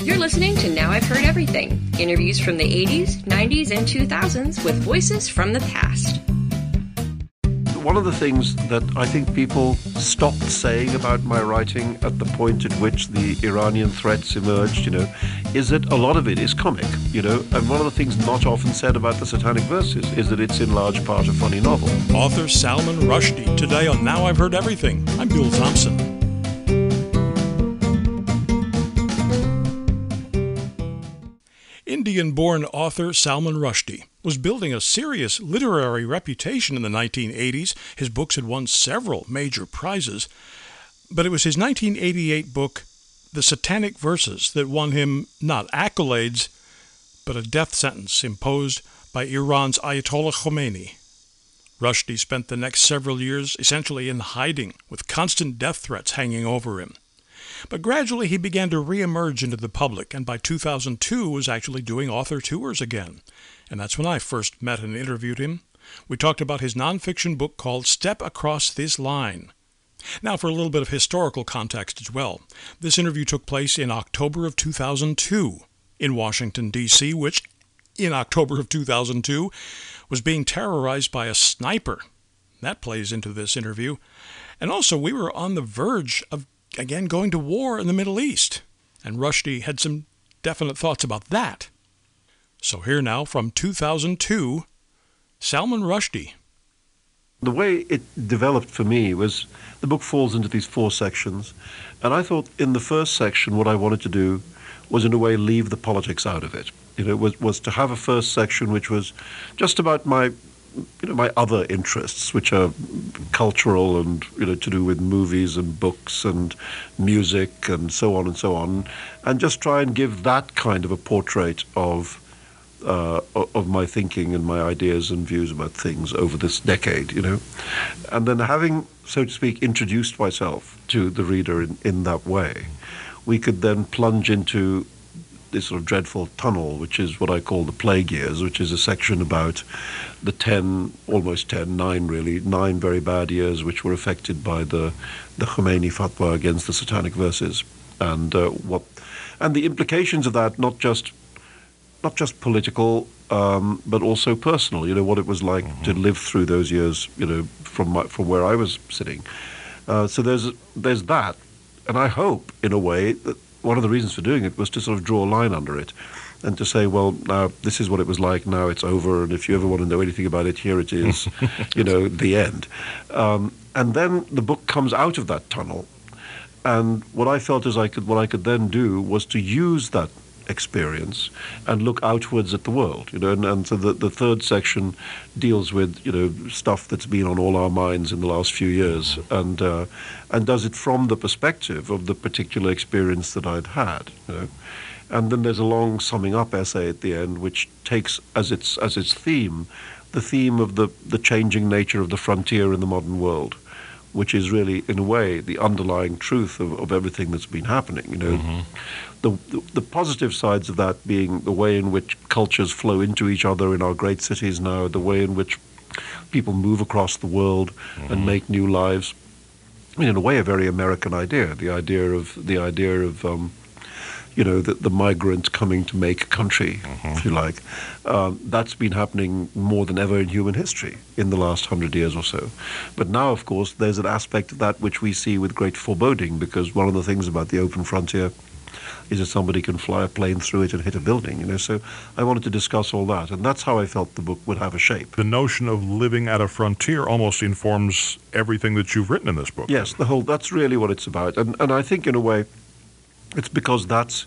You're listening to Now I've Heard Everything interviews from the 80s, 90s, and 2000s with voices from the past. One of the things that I think people stopped saying about my writing at the point at which the Iranian threats emerged, you know, is that a lot of it is comic, you know, and one of the things not often said about the Satanic Verses is that it's in large part a funny novel. Author Salman Rushdie, today on Now I've Heard Everything. I'm Bill Thompson. Indian born author Salman Rushdie was building a serious literary reputation in the 1980s. His books had won several major prizes, but it was his 1988 book, The Satanic Verses, that won him not accolades, but a death sentence imposed by Iran's Ayatollah Khomeini. Rushdie spent the next several years essentially in hiding, with constant death threats hanging over him. But gradually he began to reemerge into the public, and by 2002 was actually doing author tours again. And that's when I first met and interviewed him. We talked about his nonfiction book called Step Across This Line. Now, for a little bit of historical context as well. This interview took place in October of 2002 in Washington, D.C., which in October of 2002 was being terrorized by a sniper. That plays into this interview. And also, we were on the verge of again going to war in the Middle East. And Rushdie had some definite thoughts about that. So here now from 2002, Salman Rushdie. The way it developed for me was the book falls into these four sections. And I thought in the first section, what I wanted to do was, in a way, leave the politics out of it. You know, was, was to have a first section which was just about my you know my other interests, which are cultural and you know to do with movies and books and music and so on and so on, and just try and give that kind of a portrait of. Uh, of my thinking and my ideas and views about things over this decade, you know, and then having, so to speak, introduced myself to the reader in, in that way, we could then plunge into this sort of dreadful tunnel, which is what I call the plague years, which is a section about the 10, almost 10, nine really, nine very bad years which were affected by the, the Khomeini fatwa against the satanic verses. And uh, what, and the implications of that, not just, not just political, um, but also personal. You know what it was like mm-hmm. to live through those years. You know from my, from where I was sitting. Uh, so there's there's that, and I hope in a way that one of the reasons for doing it was to sort of draw a line under it and to say, well, now this is what it was like, now it's over, and if you ever want to know anything about it, here it is, you know, the end. Um, and then the book comes out of that tunnel. And what I felt is I could, what I could then do was to use that experience and look outwards at the world, you know. And, and so the, the third section deals with you know stuff that's been on all our minds in the last few years, and uh, and does it from the perspective of the particular experience that I'd had, you know. And then there's a long summing up essay at the end, which takes as its as its theme the theme of the, the changing nature of the frontier in the modern world which is really, in a way, the underlying truth of, of everything that's been happening. You know, mm-hmm. The, the, positive sides of that being the way in which cultures flow into each other in our great cities now, the way in which people move across the world mm-hmm. and make new lives. I mean, in a way, a very American idea. The idea of the idea of um, you know, the, the migrant coming to make a country, mm-hmm. if you like. Um, that's been happening more than ever in human history in the last hundred years or so. But now, of course, there's an aspect of that which we see with great foreboding because one of the things about the open frontier is that somebody can fly a plane through it and hit a building, you know. So I wanted to discuss all that, and that's how I felt the book would have a shape. The notion of living at a frontier almost informs everything that you've written in this book. Yes, the whole that's really what it's about, and and I think in a way it's because that's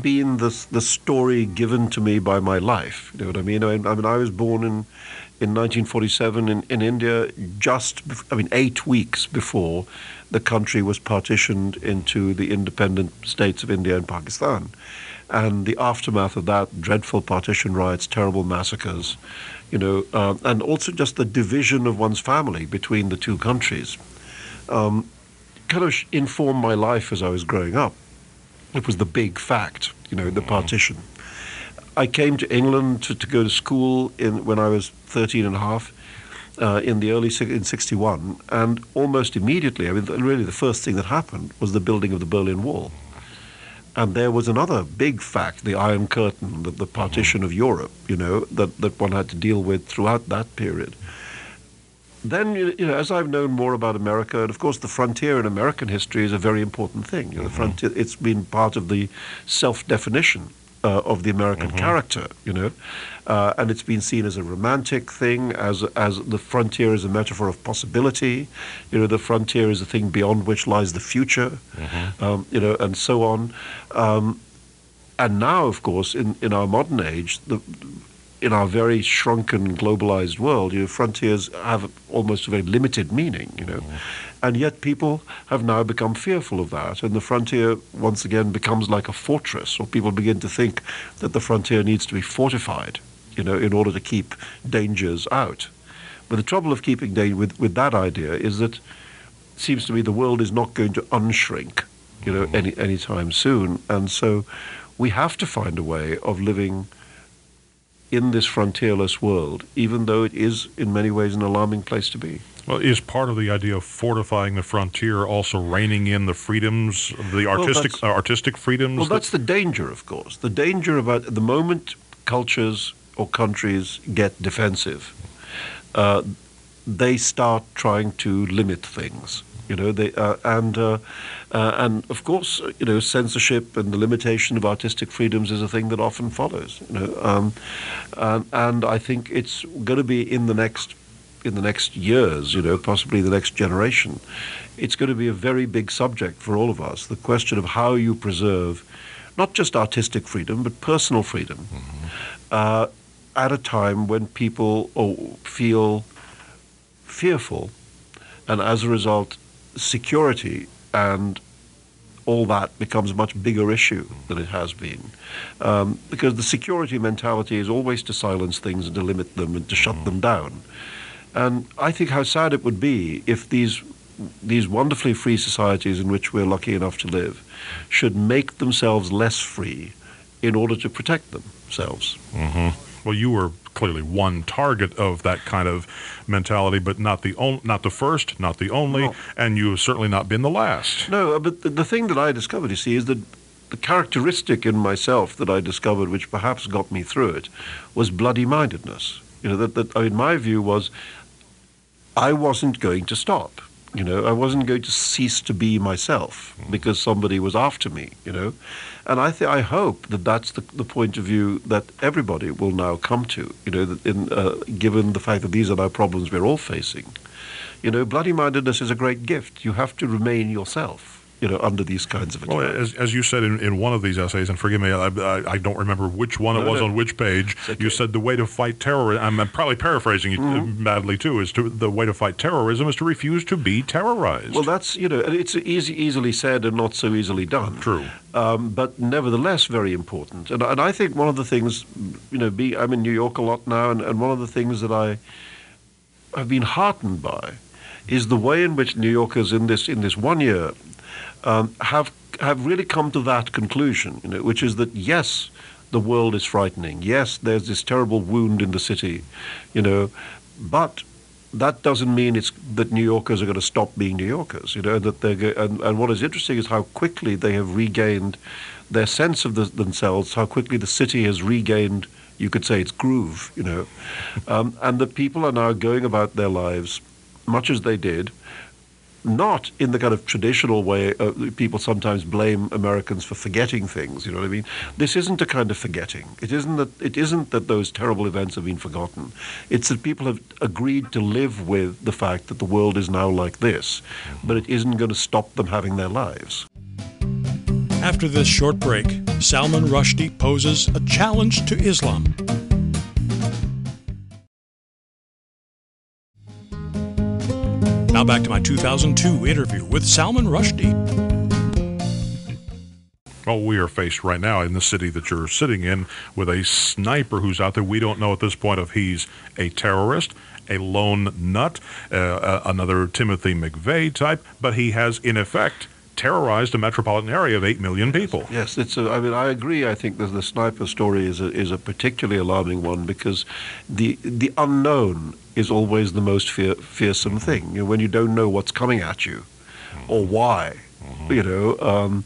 been the the story given to me by my life. You know what I mean? I, I mean, I was born in in 1947 in, in India, just I mean eight weeks before the country was partitioned into the independent states of India and Pakistan, and the aftermath of that dreadful partition riots, terrible massacres, you know, uh, and also just the division of one's family between the two countries, um, kind of informed my life as I was growing up. It was the big fact, you know, the mm-hmm. partition. I came to England to, to go to school in, when I was 13 and a half. Uh, in the early in 61 and almost immediately I mean really the first thing that happened was the building of the Berlin Wall And there was another big fact, the Iron Curtain, the, the partition of Europe, you know, that, that one had to deal with throughout that period. Then, you know, as I've known more about America, and of course the frontier in American history is a very important thing. You know, the frontier, it's been part of the self-definition uh, of the American character, you know, uh, and it's been seen as a romantic thing, as as the frontier is a metaphor of possibility, you know, the frontier is a thing beyond which lies the future, um, you know, and so on. Um, and now, of course, in, in our modern age, the, in our very shrunken, globalized world, you know, frontiers have almost a very limited meaning, you know. And yet people have now become fearful of that, and the frontier once again becomes like a fortress, or people begin to think that the frontier needs to be fortified, you know, in order to keep dangers out. But the trouble of keeping danger with, with that idea is that it seems to me the world is not going to unshrink, you know, mm. any any time soon, and so we have to find a way of living in this frontierless world, even though it is in many ways an alarming place to be. Well, is part of the idea of fortifying the frontier also reining in the freedoms, the artistic that's- uh, artistic freedoms? Well, that- that's the danger, of course. The danger about the moment cultures or countries get defensive, uh, they start trying to limit things. You know, they uh, and uh, uh, and of course, you know, censorship and the limitation of artistic freedoms is a thing that often follows. You know, um, and and I think it's going to be in the next in the next years, you know, possibly the next generation, it's going to be a very big subject for all of us. The question of how you preserve not just artistic freedom, but personal freedom uh, at a time when people oh, feel fearful, and as a result, security and all that becomes a much bigger issue than it has been. Um, because the security mentality is always to silence things and to limit them and to shut them down. And I think how sad it would be if these these wonderfully free societies in which we're lucky enough to live should make themselves less free in order to protect themselves. Well, you were clearly one target of that kind of mentality, but not the on, not the first, not the only, No. and you have certainly not been the last. No, uh, but the, thing that I discovered, you see, is that the characteristic in myself that I discovered, which perhaps got me through it, was bloody mindedness. You know, that, that I mean, my view was I wasn't going to stop. You know, I wasn't going to cease to be myself because somebody was after me. You know, and I th- I hope that that's the, the point of view that everybody will now come to. You know, that in uh, given the fact that these are now problems we're all facing. You know, bloody mindedness is a great gift. You have to remain yourself. You know, under these kinds of Well, attacks. as, as you said in, in one of these essays, and forgive me, I, I, I don't remember which one it was on which page. okay. You said the way to fight terror. I'm, I'm probably paraphrasing it uh, badly too. Is to the way to fight terrorism is to refuse to be terrorized. Well, that's you know, it's easy, easily said and not so easily done. True. um, but nevertheless very important. And, and I think one of the things, you know, be, I'm in New York a lot now, and, and one of the things that I have been heartened by is the way in which New Yorkers in this in this one year um, have have really come to that conclusion, you know, which is that yes, the world is frightening. Yes, there's this terrible wound in the city, you know, but that doesn't mean it's that New Yorkers are going to stop being New Yorkers. You know that they're go- and, and what is interesting is how quickly they have regained their sense of the, themselves. How quickly the city has regained, you could say, its groove. You know, um, and the people are now going about their lives much as they did. Not in the kind of traditional way uh, people sometimes blame Americans for forgetting things. You know what I mean? This isn't a kind of forgetting. It isn't that it isn't that those terrible events have been forgotten. It's that people have agreed to live with the fact that the world is now like this, but it isn't going to stop them having their lives. After this short break, Salman Rushdie poses a challenge to Islam. Now back to my 2002 interview with Salman Rushdie. Well, we are faced right now in the city that you're sitting in with a sniper who's out there. We don't know at this point if he's a terrorist, a lone nut, uh, uh, another Timothy McVeigh type, but he has, in effect, terrorized a metropolitan area of 8 million people. Yes, it's. A, I mean, I agree. I think that the sniper story is a, is a particularly alarming one because the the unknown is always the most fear, fearsome thing. You know, when you don't know what's coming at you or why, you know. Um,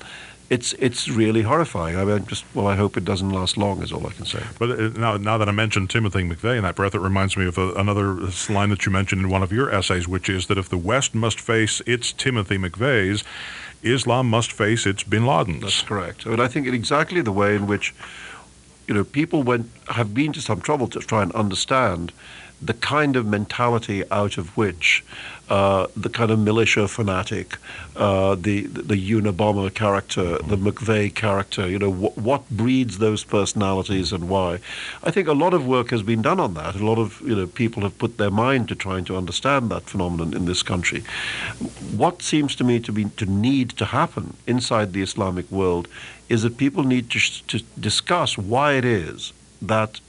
it's it's really horrifying. I mean, just well, I hope it doesn't last long. Is all I can say. But uh, now, now that I mentioned Timothy McVeigh in that breath, it reminds me of a, another line that you mentioned in one of your essays, which is that if the West must face its Timothy McVeighs, Islam must face its Bin Ladens. That's correct. I mean, I think in exactly the way in which you know people went have been to some trouble to try and understand the kind of mentality out of which uh, the kind of militia fanatic, uh, the the Unabomber character, the McVeigh character, you know, wh- what breeds those personalities and why. I think a lot of work has been done on that. A lot of you know people have put their mind to trying to understand that phenomenon in this country. What seems to me to be to need to happen inside the Islamic world is that people need to, to discuss why it is that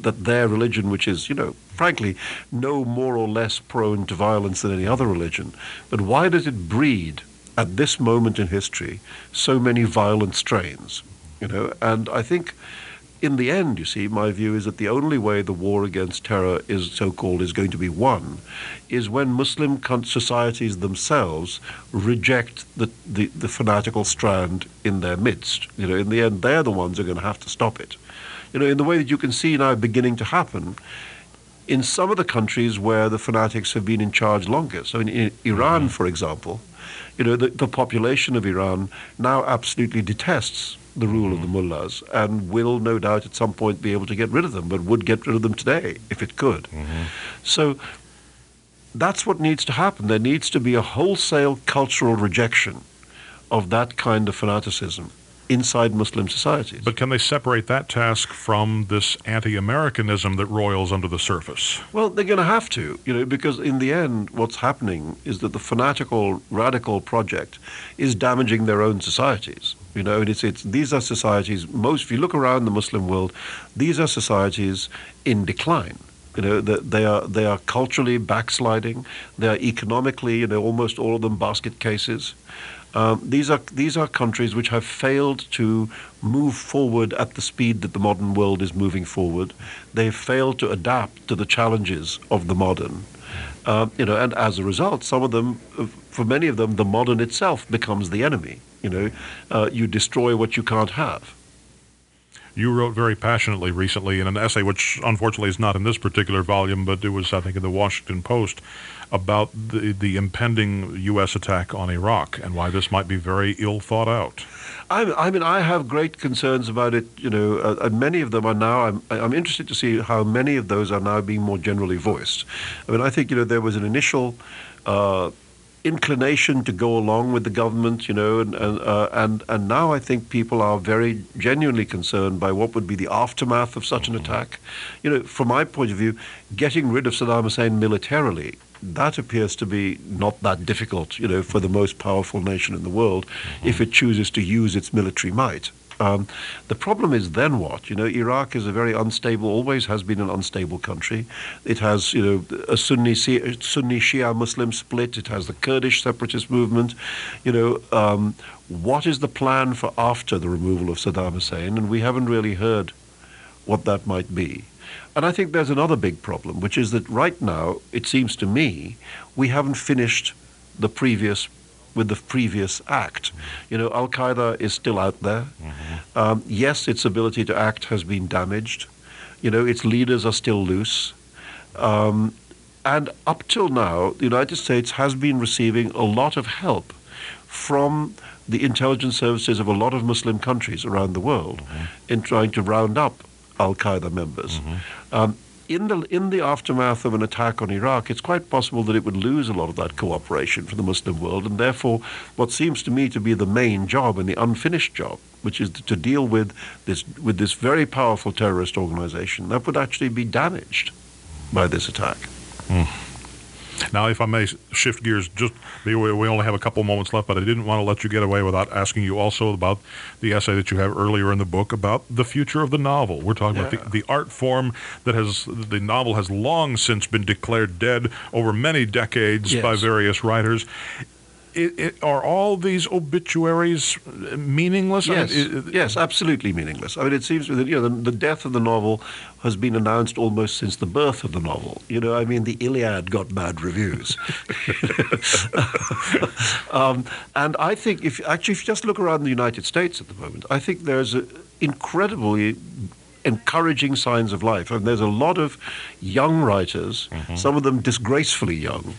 that their religion, which is, you know, frankly, no more or less prone to violence than any other religion, but why does it breed at this moment in history so many violent strains? You know, and I think in the end, you see, my view is that the only way the war against terror is so-called is going to be won is when Muslim societies themselves reject the, the, the fanatical strand in their midst. You know, in the end, they're the ones who are going to have to stop it you know, in the way that you can see now beginning to happen in some of the countries where the fanatics have been in charge longest. So in, in Iran, mm-hmm. for example, you know, the, the population of Iran now absolutely detests the rule of the mm-hmm. mullahs and will no doubt at some point be able to get rid of them, but would get rid of them today if it could. Mm-hmm. So that's what needs to happen. There needs to be a wholesale cultural rejection of that kind of fanaticism inside Muslim societies. But can they separate that task from this anti-Americanism that roils under the surface? Well, they're going to have to, you know, because in the end, what's happening is that the fanatical, radical project is damaging their own societies. You know, it's, it's these are societies. Most, if you look around the Muslim world, these are societies in decline. You know, they are they are culturally backsliding. They are economically, you know, almost all of them basket cases. Um, these are these are countries which have failed to move forward at the speed that the modern world is moving forward. They've failed to adapt to the challenges of the modern. Uh, you know, and as a result, some of them, uh, for many of them, the modern itself becomes the enemy. You know, uh, you destroy what you can't have. You wrote very passionately recently in an essay, which unfortunately is not in this particular volume, but it was, I think, in the Washington Post, about the, the impending U.S. attack on Iraq and why this might be very ill thought out. I, I mean, I have great concerns about it, you know, uh, and many of them are now, I'm, I'm interested to see how many of those are now being more generally voiced. I mean, I think, you know, there was an initial uh, inclination to go along with the government, you know, and and, uh, and and now I think people are very genuinely concerned by what would be the aftermath of such an attack. You know, from my point of view, getting rid of Saddam Hussein militarily that appears to be not that difficult, you know, for the most powerful nation in the world, mm-hmm. if it chooses to use its military might. Um, the problem is then what? You know, Iraq is a very unstable, always has been an unstable country. It has, you know, a Sunni, Sunni Shia Muslim split. It has the Kurdish separatist movement. You know, um, what is the plan for after the removal of Saddam Hussein? And we haven't really heard what that might be. And I think there's another big problem, which is that right now, it seems to me, we haven't finished the previous with the previous act. You know, Al Qaeda is still out there. Mm-hmm. Um, yes, its ability to act has been damaged. You know, its leaders are still loose. Um, and up till now, the United States has been receiving a lot of help from the intelligence services of a lot of Muslim countries around the world mm-hmm. in trying to round up Al Qaeda members. Mm-hmm. Um, in the in the aftermath of an attack on Iraq, it's quite possible that it would lose a lot of that cooperation from the Muslim world, and therefore, what seems to me to be the main job and the unfinished job, which is to deal with this with this very powerful terrorist organization, that would actually be damaged by this attack. Mm. Now, if I may shift gears, just we only have a couple moments left, but I didn't want to let you get away without asking you also about the essay that you have earlier in the book about the future of the novel. We're talking yeah. about the, the art form that has the novel has long since been declared dead over many decades yes. by various writers. It, it, are all these obituaries meaningless? Yes, I mean, it, yes, absolutely meaningless. I mean, it seems that you know the, the, death of the novel has been announced almost since the birth of the novel. You know, I mean, the Iliad got bad reviews, um, and I think if actually if you just look around the United States at the moment, I think there's an incredibly encouraging signs of life. And there's a lot of young writers, mm-hmm. some of them disgracefully young,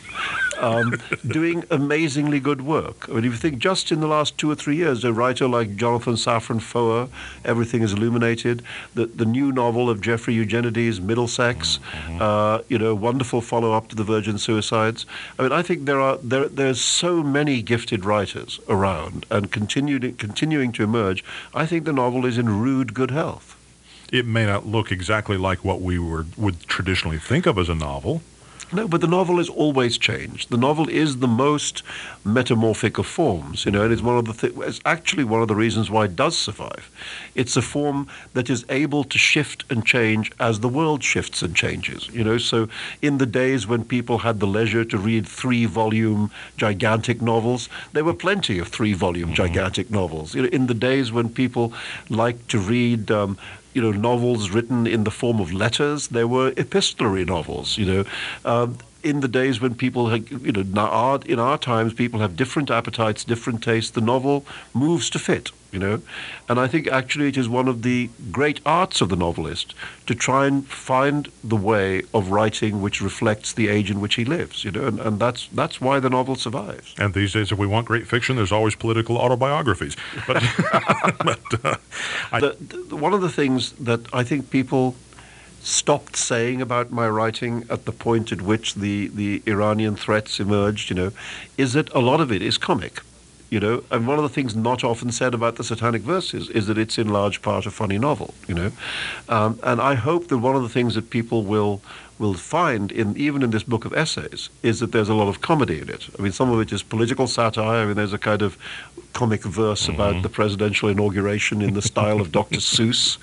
um, doing amazingly good work. I mean, if you think just in the last two or three years, a writer like Jonathan Safran Foer, Everything is Illuminated, the, the new novel of Jeffrey Eugenides, Middlesex, mm-hmm. uh, you know, wonderful follow-up to the Virgin Suicides. I mean, I think there are there there's so many gifted writers around and continued, continuing to emerge. I think the novel is in rude good health it may not look exactly like what we were, would traditionally think of as a novel. No, but the novel has always changed. The novel is the most metamorphic of forms, you know, and it's one of the th- it's actually one of the reasons why it does survive. It's a form that is able to shift and change as the world shifts and changes, you know. So in the days when people had the leisure to read three-volume gigantic novels, there were plenty of three-volume mm-hmm. gigantic novels. You know, in the days when people liked to read um, you know, novels written in the form of letters. There were epistolary novels, you know. Um, in the days when people, had, you know, now in our times, people have different appetites, different tastes. The novel moves to fit you know. And I think actually it is one of the great arts of the novelist to try and find the way of writing which reflects the age in which he lives, you know, and, and that's that's why the novel survives. And these days, if we want great fiction, there's always political autobiographies. But, but uh, the, the, one of the things that I think people stopped saying about my writing at the point at which the, the Iranian threats emerged, you know, is that a lot of it is comic. You know, and one of the things not often said about the Satanic Verses is that it's in large part a funny novel. You know, um, and I hope that one of the things that people will will find in even in this book of essays is that there's a lot of comedy in it. I mean, some of it is political satire. I mean, there's a kind of comic verse mm-hmm. about the presidential inauguration in the style of Dr. Seuss,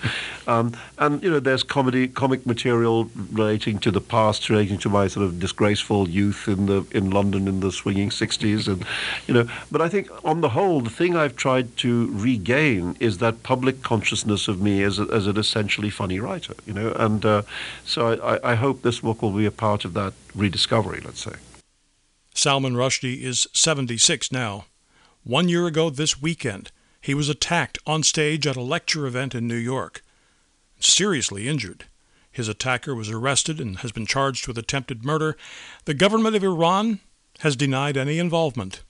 um, and you know, there's comedy, comic material relating to the past, relating to my sort of disgraceful youth in the in London in the swinging '60s, and you know. But I think on the whole, the thing I've tried to regain is that public consciousness of me as, a, as an essentially funny writer. You know, and uh, so I, I hope this book will be a part of that rediscovery, let's say. Salman Rushdie is 76 now. One year ago this weekend, he was attacked on stage at a lecture event in New York, seriously injured. His attacker was arrested and has been charged with attempted murder. The government of Iran has denied any involvement.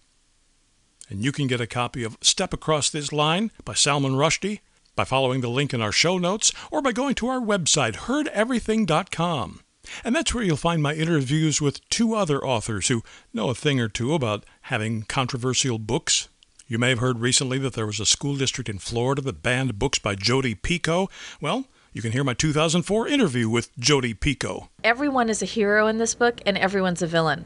And you can get a copy of Step Across This Line by Salman Rushdie by following the link in our show notes or by going to our website, heardeverything.com. And that's where you'll find my interviews with two other authors who know a thing or two about having controversial books. You may have heard recently that there was a school district in Florida that banned books by Jodi Picoult. Well, you can hear my 2004 interview with Jodi Picoult. Everyone is a hero in this book, and everyone's a villain,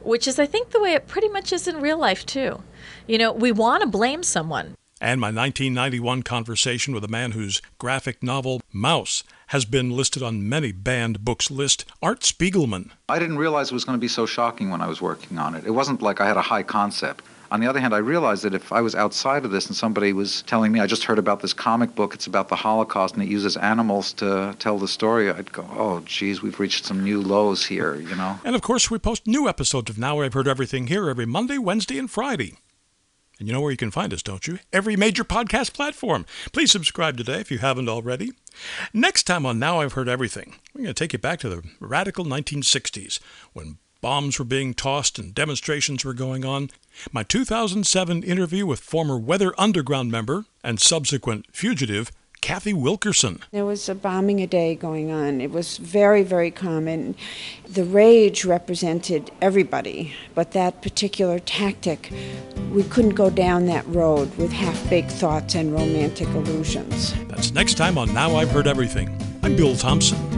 which is, I think, the way it pretty much is in real life, too. You know, we want to blame someone. And my 1991 conversation with a man whose graphic novel, Maus, has been listed on many banned books list, Art Spiegelman. I didn't realize it was going to be so shocking when I was working on it. It wasn't like I had a high concept. On the other hand, I realized that if I was outside of this and somebody was telling me, I just heard about this comic book, it's about the Holocaust and it uses animals to tell the story, I'd go, oh, geez, we've reached some new lows here, you know? And of course, we post new episodes of Now I've Heard Everything here every Monday, Wednesday, and Friday. And you know where you can find us, don't you? Every major podcast platform. Please subscribe today if you haven't already. Next time on Now I've Heard Everything, we're going to take you back to the radical 1960s when bombs were being tossed and demonstrations were going on. My 2007 interview with former Weather Underground member and subsequent fugitive Cathy Wilkerson. There was a bombing a day going on. It was very, very common. The rage represented everybody, but that particular tactic, we couldn't go down that road with half baked thoughts and romantic illusions. That's next time on Now I've Heard Everything. I'm Bill Thompson.